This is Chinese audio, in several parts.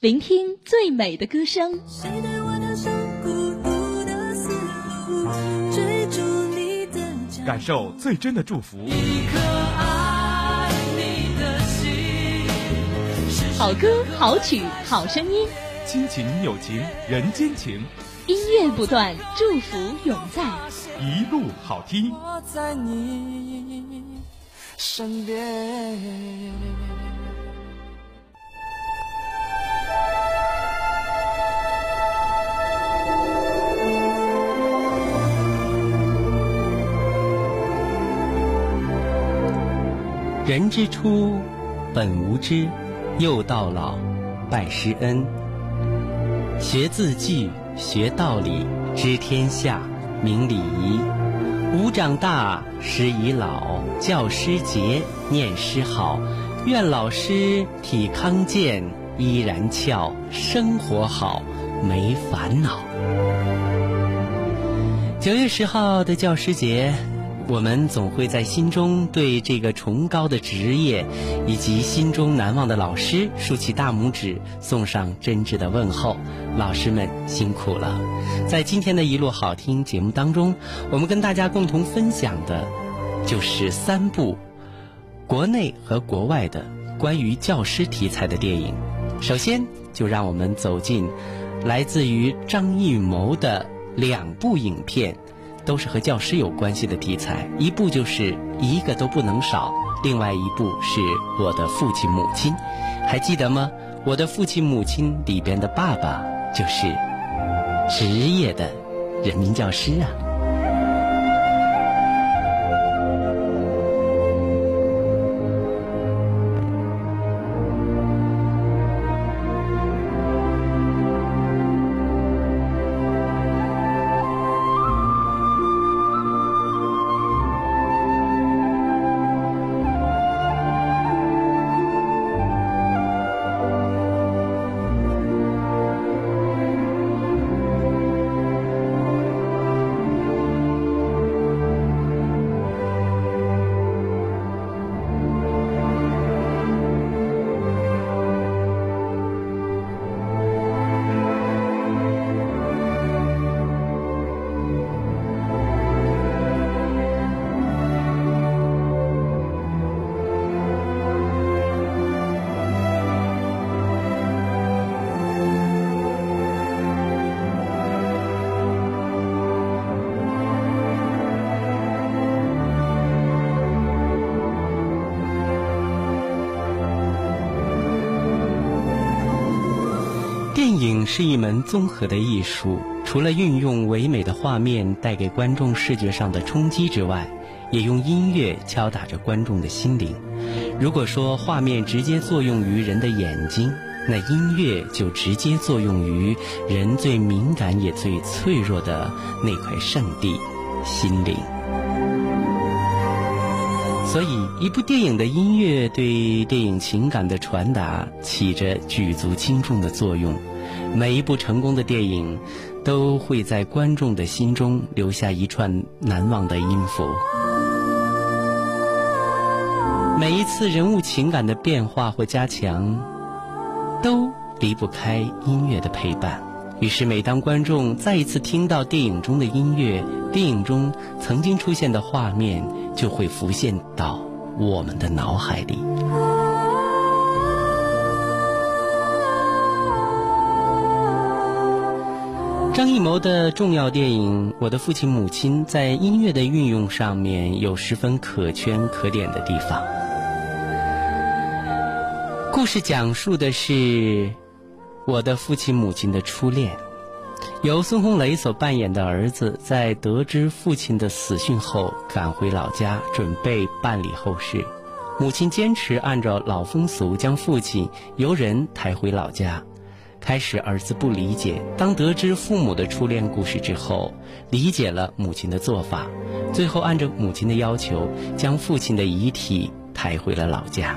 聆听最美的歌声，谁对我的生孤独的思路，追逐你的脚感受最真的祝福。一颗爱你的心，是好歌、好曲、好声音，亲情友情人间情，音乐不断，祝福永在。一路好听。我在你身边。人之初，本无知，又到老，拜师恩。学字句，学道理，知天下，明礼仪。吾长大，时已老，教师节，念师好。愿老师体康健，依然俏，生活好，没烦恼。九月十号的教师节。我们总会在心中对这个崇高的职业，以及心中难忘的老师竖起大拇指，送上真挚的问候。老师们辛苦了！在今天的一路好听节目当中，我们跟大家共同分享的，就是三部国内和国外的关于教师题材的电影。首先，就让我们走进来自于张艺谋的两部影片。都是和教师有关系的题材，一部就是一个都不能少，另外一部是我的父亲母亲，还记得吗？我的父亲母亲里边的爸爸就是职业的人民教师啊。是一门综合的艺术，除了运用唯美的画面带给观众视觉上的冲击之外，也用音乐敲打着观众的心灵。如果说画面直接作用于人的眼睛，那音乐就直接作用于人最敏感也最脆弱的那块圣地——心灵。所以，一部电影的音乐对电影情感的传达起着举足轻重的作用。每一部成功的电影，都会在观众的心中留下一串难忘的音符。每一次人物情感的变化或加强，都离不开音乐的陪伴。于是，每当观众再一次听到电影中的音乐，电影中曾经出现的画面就会浮现到我们的脑海里。张艺谋的重要电影《我的父亲母亲》在音乐的运用上面有十分可圈可点的地方。故事讲述的是我的父亲母亲的初恋，由孙红雷所扮演的儿子在得知父亲的死讯后赶回老家，准备办理后事。母亲坚持按照老风俗将父亲由人抬回老家。开始，儿子不理解。当得知父母的初恋故事之后，理解了母亲的做法，最后按照母亲的要求，将父亲的遗体抬回了老家。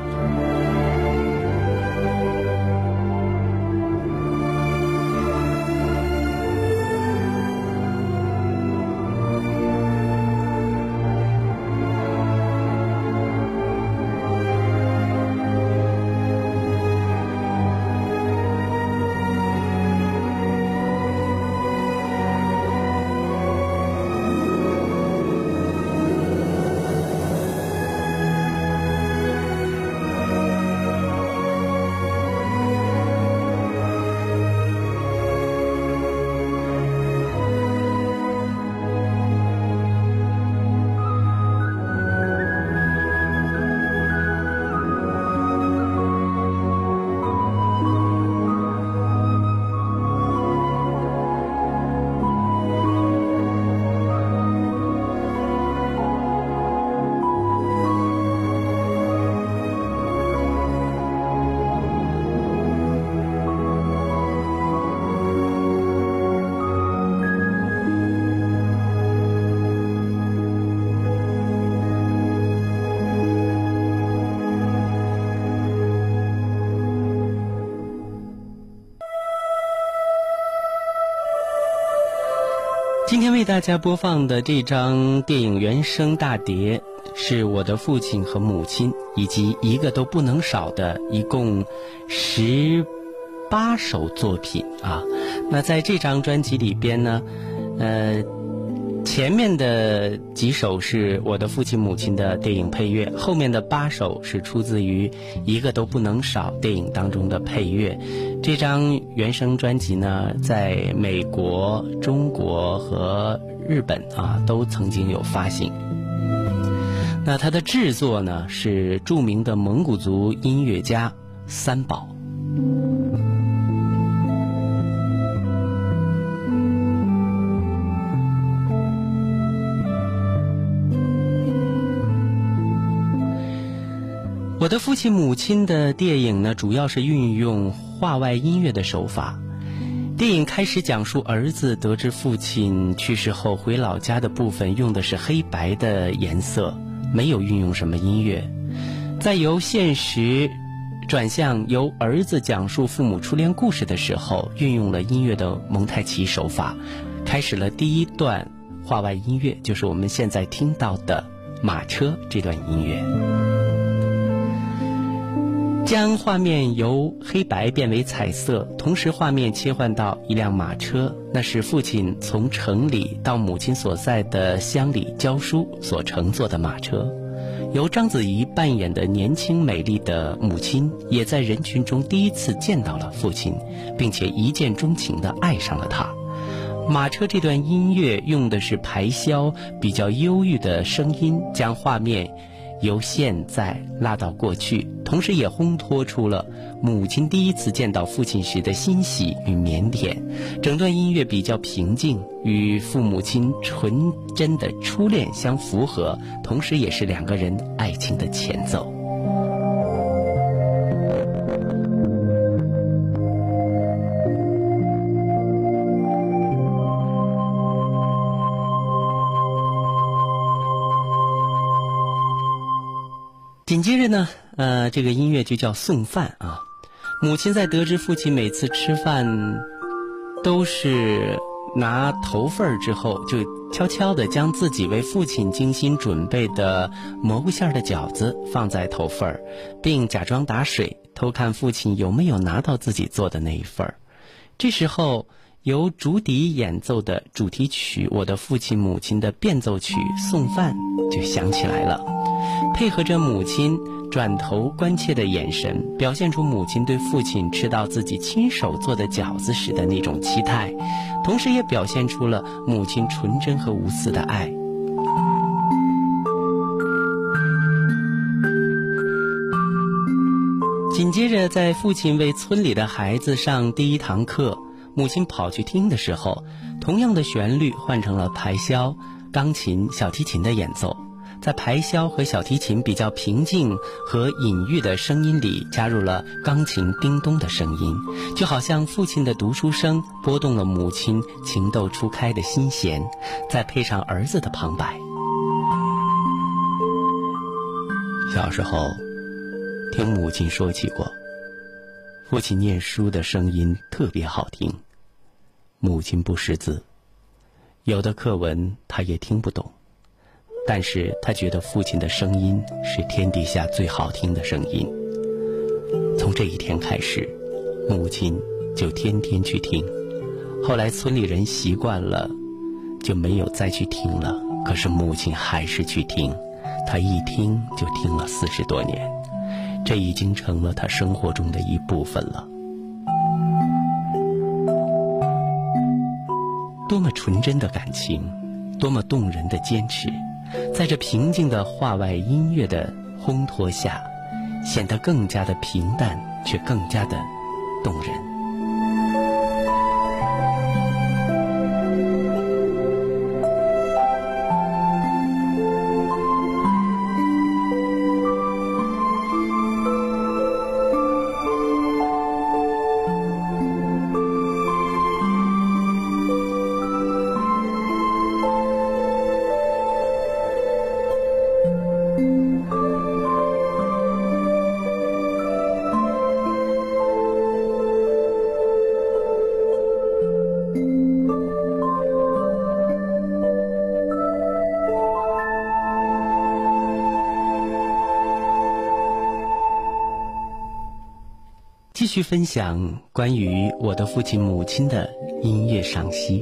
为大家播放的这张电影原声大碟，是我的父亲和母亲以及一个都不能少的，一共十八首作品啊。那在这张专辑里边呢，呃。前面的几首是我的父亲母亲的电影配乐，后面的八首是出自于一个都不能少电影当中的配乐。这张原声专辑呢，在美国、中国和日本啊都曾经有发行。那它的制作呢是著名的蒙古族音乐家三宝。我的父亲母亲的电影呢，主要是运用画外音乐的手法。电影开始讲述儿子得知父亲去世后回老家的部分，用的是黑白的颜色，没有运用什么音乐。在由现实转向由儿子讲述父母初恋故事的时候，运用了音乐的蒙太奇手法，开始了第一段画外音乐，就是我们现在听到的马车这段音乐。将画面由黑白变为彩色，同时画面切换到一辆马车，那是父亲从城里到母亲所在的乡里教书所乘坐的马车。由章子怡扮演的年轻美丽的母亲，也在人群中第一次见到了父亲，并且一见钟情地爱上了他。马车这段音乐用的是排箫比较忧郁的声音，将画面。由现在拉到过去，同时也烘托出了母亲第一次见到父亲时的欣喜与腼腆。整段音乐比较平静，与父母亲纯真的初恋相符合，同时也是两个人爱情的前奏。接着呢，呃，这个音乐就叫送饭啊。母亲在得知父亲每次吃饭都是拿头份儿之后，就悄悄地将自己为父亲精心准备的蘑菇馅儿的饺子放在头份儿，并假装打水偷看父亲有没有拿到自己做的那一份儿。这时候，由竹笛演奏的主题曲《我的父亲母亲的变奏曲送饭》就响起来了。配合着母亲转头关切的眼神，表现出母亲对父亲吃到自己亲手做的饺子时的那种期待，同时也表现出了母亲纯真和无私的爱。紧接着，在父亲为村里的孩子上第一堂课，母亲跑去听的时候，同样的旋律换成了排箫、钢琴、小提琴的演奏。在排箫和小提琴比较平静和隐喻的声音里，加入了钢琴叮咚的声音，就好像父亲的读书声拨动了母亲情窦初开的心弦，再配上儿子的旁白。小时候，听母亲说起过，父亲念书的声音特别好听，母亲不识字，有的课文他也听不懂。但是他觉得父亲的声音是天底下最好听的声音。从这一天开始，母亲就天天去听。后来村里人习惯了，就没有再去听了。可是母亲还是去听，她一听就听了四十多年，这已经成了她生活中的一部分了。多么纯真的感情，多么动人的坚持。在这平静的画外音乐的烘托下，显得更加的平淡，却更加的动人。分享关于我的父亲母亲的音乐赏析。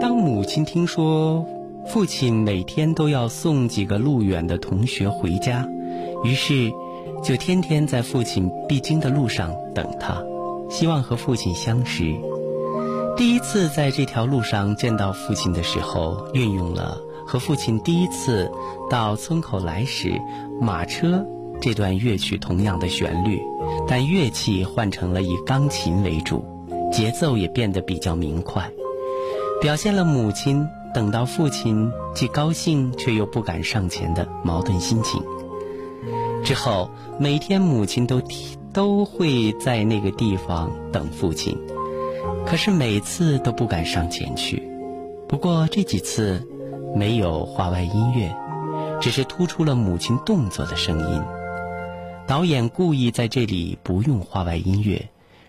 当母亲听说父亲每天都要送几个路远的同学回家，于是就天天在父亲必经的路上等他，希望和父亲相识。第一次在这条路上见到父亲的时候，运用了和父亲第一次到村口来时马车这段乐曲同样的旋律，但乐器换成了以钢琴为主，节奏也变得比较明快，表现了母亲等到父亲既高兴却又不敢上前的矛盾心情。之后，每天母亲都提都会在那个地方等父亲。可是每次都不敢上前去。不过这几次没有画外音乐，只是突出了母亲动作的声音。导演故意在这里不用画外音乐，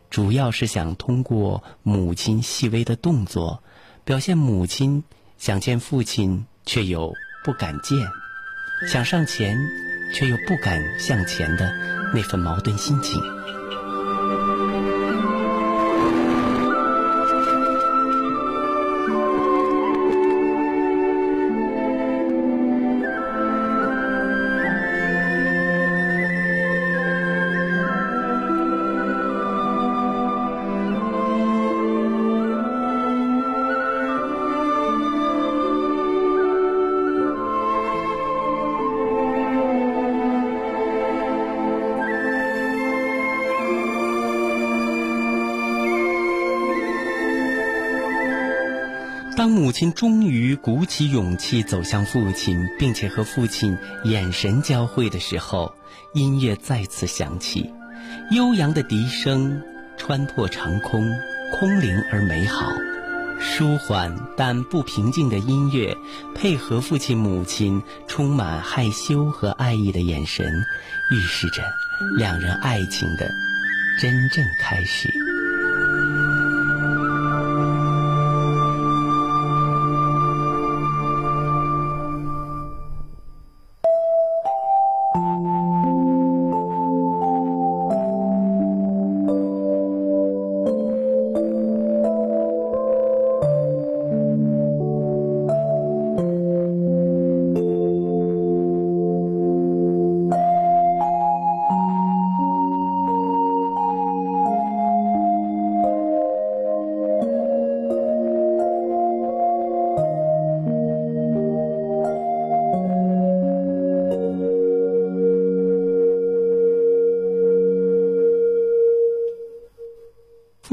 主要是想通过母亲细微的动作，表现母亲想见父亲却又不敢见，想上前却又不敢向前的那份矛盾心情。当母亲终于鼓起勇气走向父亲，并且和父亲眼神交汇的时候，音乐再次响起，悠扬的笛声穿破长空，空灵而美好。舒缓但不平静的音乐，配合父亲母亲充满害羞和爱意的眼神，预示着两人爱情的真正开始。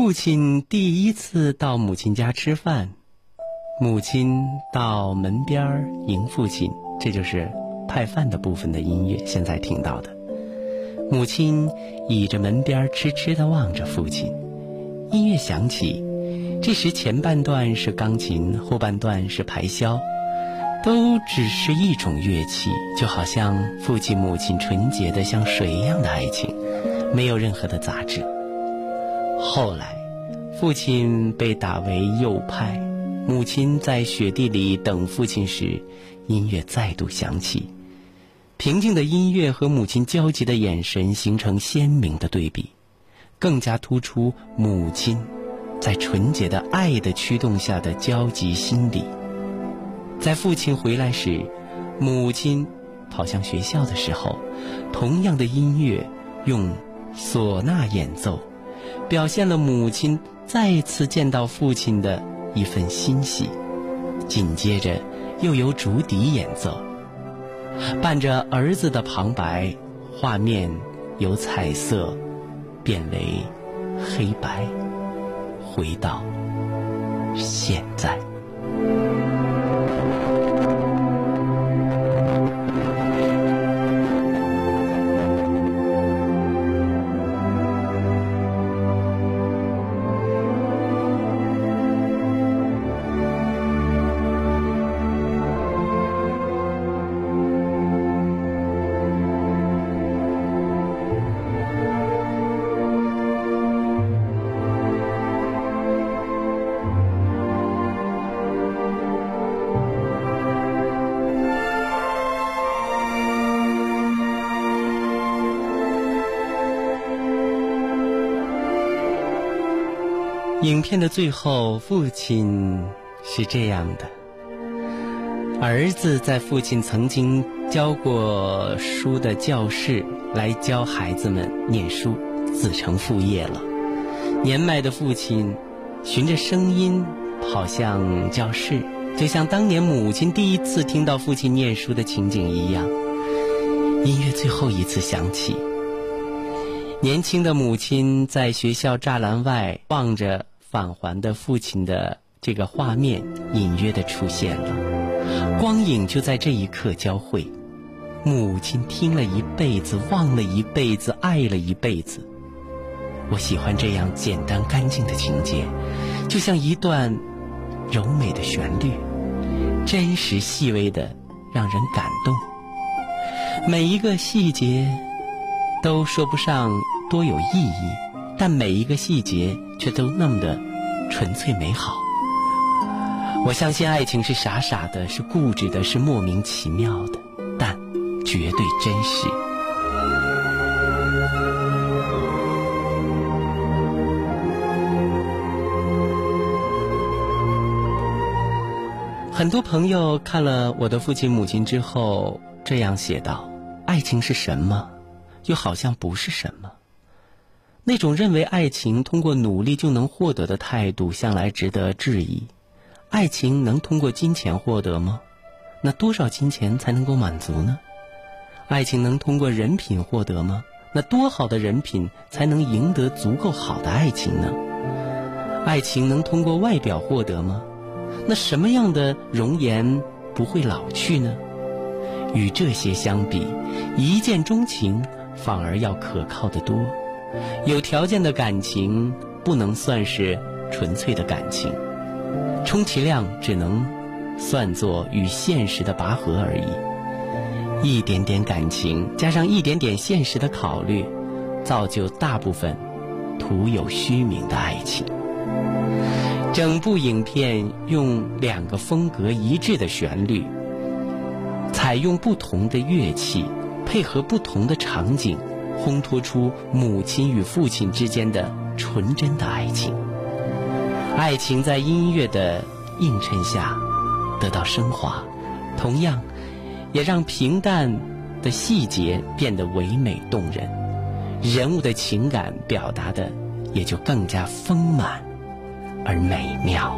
父亲第一次到母亲家吃饭，母亲到门边迎父亲，这就是派饭的部分的音乐。现在听到的，母亲倚着门边痴痴地望着父亲。音乐响起，这时前半段是钢琴，后半段是排箫，都只是一种乐器，就好像父亲母亲纯洁的像水一样的爱情，没有任何的杂质。后来，父亲被打为右派，母亲在雪地里等父亲时，音乐再度响起。平静的音乐和母亲焦急的眼神形成鲜明的对比，更加突出母亲在纯洁的爱的驱动下的焦急心理。在父亲回来时，母亲跑向学校的时候，同样的音乐用唢呐演奏。表现了母亲再次见到父亲的一份欣喜，紧接着又由竹笛演奏，伴着儿子的旁白，画面由彩色变为黑白，回到现在。影片的最后，父亲是这样的：儿子在父亲曾经教过书的教室来教孩子们念书，子承父业了。年迈的父亲循着声音跑向教室，就像当年母亲第一次听到父亲念书的情景一样。音乐最后一次响起，年轻的母亲在学校栅栏外望着。返还的父亲的这个画面隐约的出现了，光影就在这一刻交汇。母亲听了一辈子，忘了一辈子，爱了一辈子。我喜欢这样简单干净的情节，就像一段柔美的旋律，真实细微的让人感动。每一个细节都说不上多有意义。但每一个细节却都那么的纯粹美好。我相信爱情是傻傻的，是固执的，是莫名其妙的，但绝对真实。很多朋友看了我的父亲母亲之后，这样写道：“爱情是什么？又好像不是什么。”那种认为爱情通过努力就能获得的态度，向来值得质疑。爱情能通过金钱获得吗？那多少金钱才能够满足呢？爱情能通过人品获得吗？那多好的人品才能赢得足够好的爱情呢？爱情能通过外表获得吗？那什么样的容颜不会老去呢？与这些相比，一见钟情反而要可靠的多。有条件的感情不能算是纯粹的感情，充其量只能算作与现实的拔河而已。一点点感情加上一点点现实的考虑，造就大部分徒有虚名的爱情。整部影片用两个风格一致的旋律，采用不同的乐器，配合不同的场景。烘托出母亲与父亲之间的纯真的爱情，爱情在音乐的映衬下得到升华，同样也让平淡的细节变得唯美动人，人物的情感表达的也就更加丰满而美妙。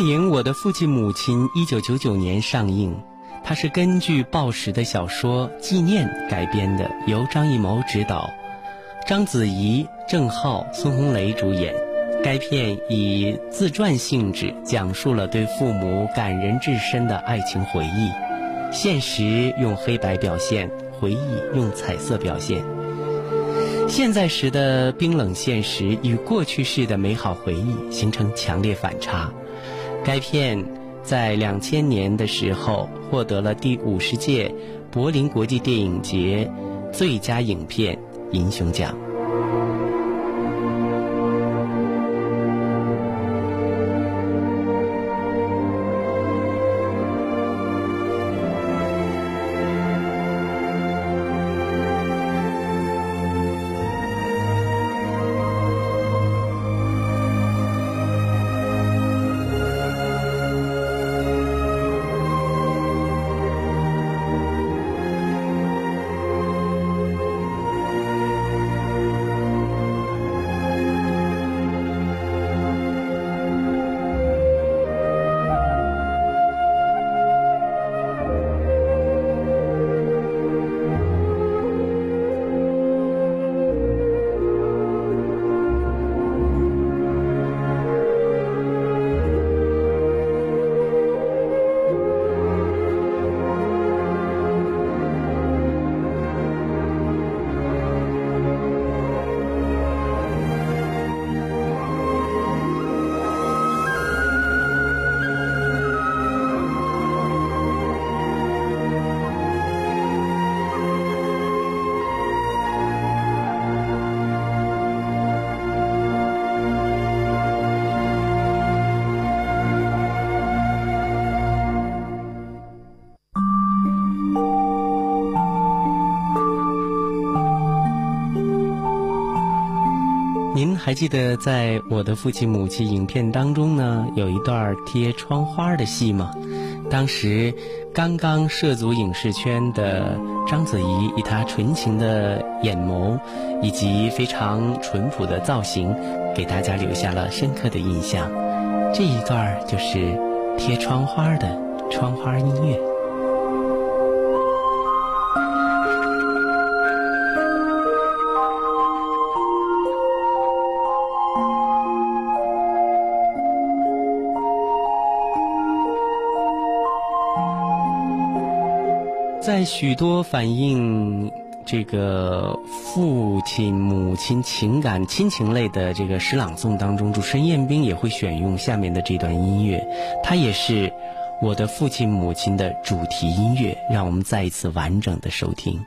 电影《我的父亲母亲》一九九九年上映，它是根据鲍时的小说《纪念》改编的，由张艺谋执导，章子怡、郑浩、孙红雷主演。该片以自传性质讲述了对父母感人至深的爱情回忆，现实用黑白表现，回忆用彩色表现。现在时的冰冷现实与过去式的美好回忆形成强烈反差。该片在两千年的时候获得了第五十届柏林国际电影节最佳影片银熊奖。还记得在我的父亲母亲影片当中呢，有一段贴窗花的戏吗？当时刚刚涉足影视圈的章子怡，以她纯情的眼眸以及非常淳朴的造型，给大家留下了深刻的印象。这一段就是贴窗花的窗花音乐。许多反映这个父亲、母亲情感、亲情类的这个诗朗诵当中，主持人彦斌也会选用下面的这段音乐，它也是我的父亲、母亲的主题音乐，让我们再一次完整的收听。